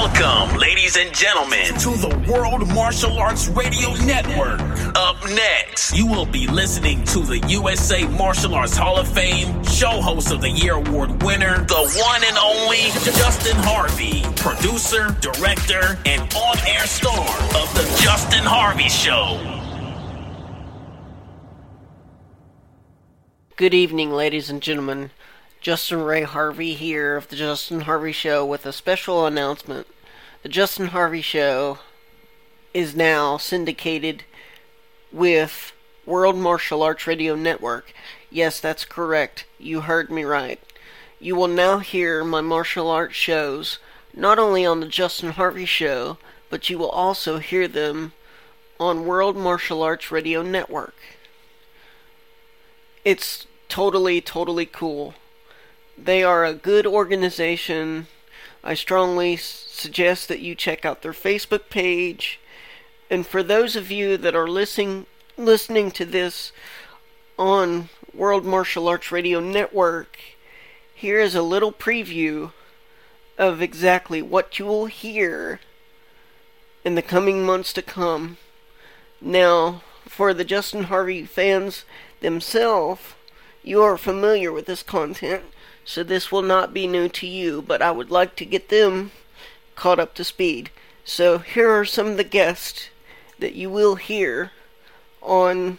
Welcome, ladies and gentlemen, to the World Martial Arts Radio Network. Up next, you will be listening to the USA Martial Arts Hall of Fame Show Host of the Year Award winner, the one and only Justin Harvey, producer, director, and on air star of The Justin Harvey Show. Good evening, ladies and gentlemen. Justin Ray Harvey here of The Justin Harvey Show with a special announcement. The Justin Harvey Show is now syndicated with World Martial Arts Radio Network. Yes, that's correct. You heard me right. You will now hear my martial arts shows not only on The Justin Harvey Show, but you will also hear them on World Martial Arts Radio Network. It's totally, totally cool. They are a good organization. I strongly suggest that you check out their Facebook page. And for those of you that are listening listening to this on World Martial Arts Radio Network, here is a little preview of exactly what you will hear in the coming months to come. Now, for the Justin Harvey fans themselves, you are familiar with this content so this will not be new to you, but I would like to get them caught up to speed. So here are some of the guests that you will hear on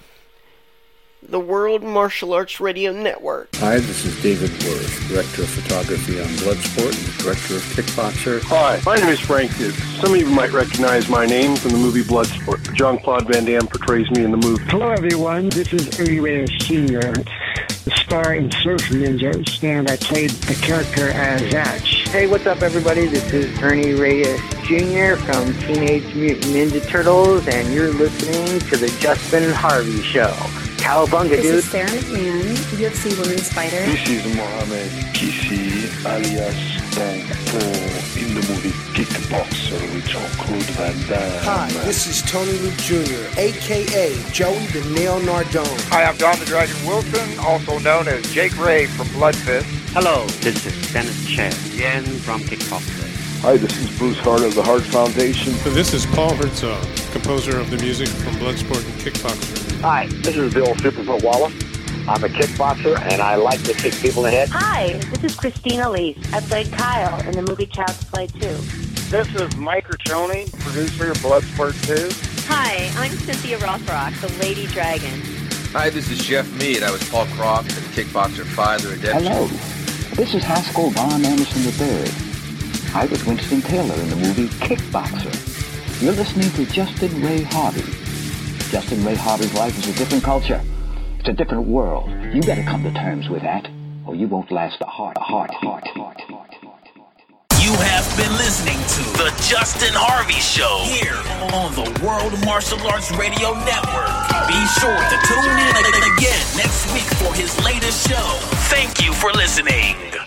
the World Martial Arts Radio Network. Hi, this is David Worth, Director of Photography on Bloodsport and Director of Kickboxer. Hi, my name is Frank Dux. Some of you might recognize my name from the movie Bloodsport. Jean Claude Van Damme portrays me in the movie. Hello, everyone. This is Ernie Reyes Sr the star in Surf Ninjas, and I played the character as Zatch. Hey, what's up, everybody? This is Ernie Reyes Jr. from Teenage Mutant Ninja Turtles, and you're listening to the Justin Harvey Show. Cowabunga, this dude. This is Sara McMann, UFC Women's Fighter. This is Mohamed PC, alias Bang in the movie Kickboxer with Jean-Claude Van Damme. Hi, this is Tony Luke Jr., a.k.a. Joey the Nail Nardone. Hi, I'm Don the Dragon Wilson, also known as Jake Ray from Blood Fist. Hello, this is Dennis Chan, Yen from Kickboxer. Hi, this is Bruce Hart of the Hart Foundation. This is Paul Hertzog, composer of the music from Bloodsport and Kickboxer. Hi, this is Bill Superfoot Wallace. I'm a kickboxer and I like to kick people in the head. Hi, this is Christine Elise. I played Kyle in the movie Child's Play 2. This is Mike Riccioni, producer of Bloodsport 2. Hi, I'm Cynthia Rothrock, the Lady Dragon. Hi, this is Geoff Meed. I was Paul Croft in Kickboxer 5 The Redemption. Hello, this is Haskell Von Anderson III. I was Winston Taylor in the movie Kickboxer. You're listening to Justin Ray Harvey. Justin Ray Harvey's life is a different culture. It's a different world. You gotta come to terms with that, or you won't last a heart, a heart, heart, heart, heart. You have been listening to The Justin Harvey Show here on the World Martial Arts Radio Network. Be sure to tune in again next week for his latest show. Thank you for listening.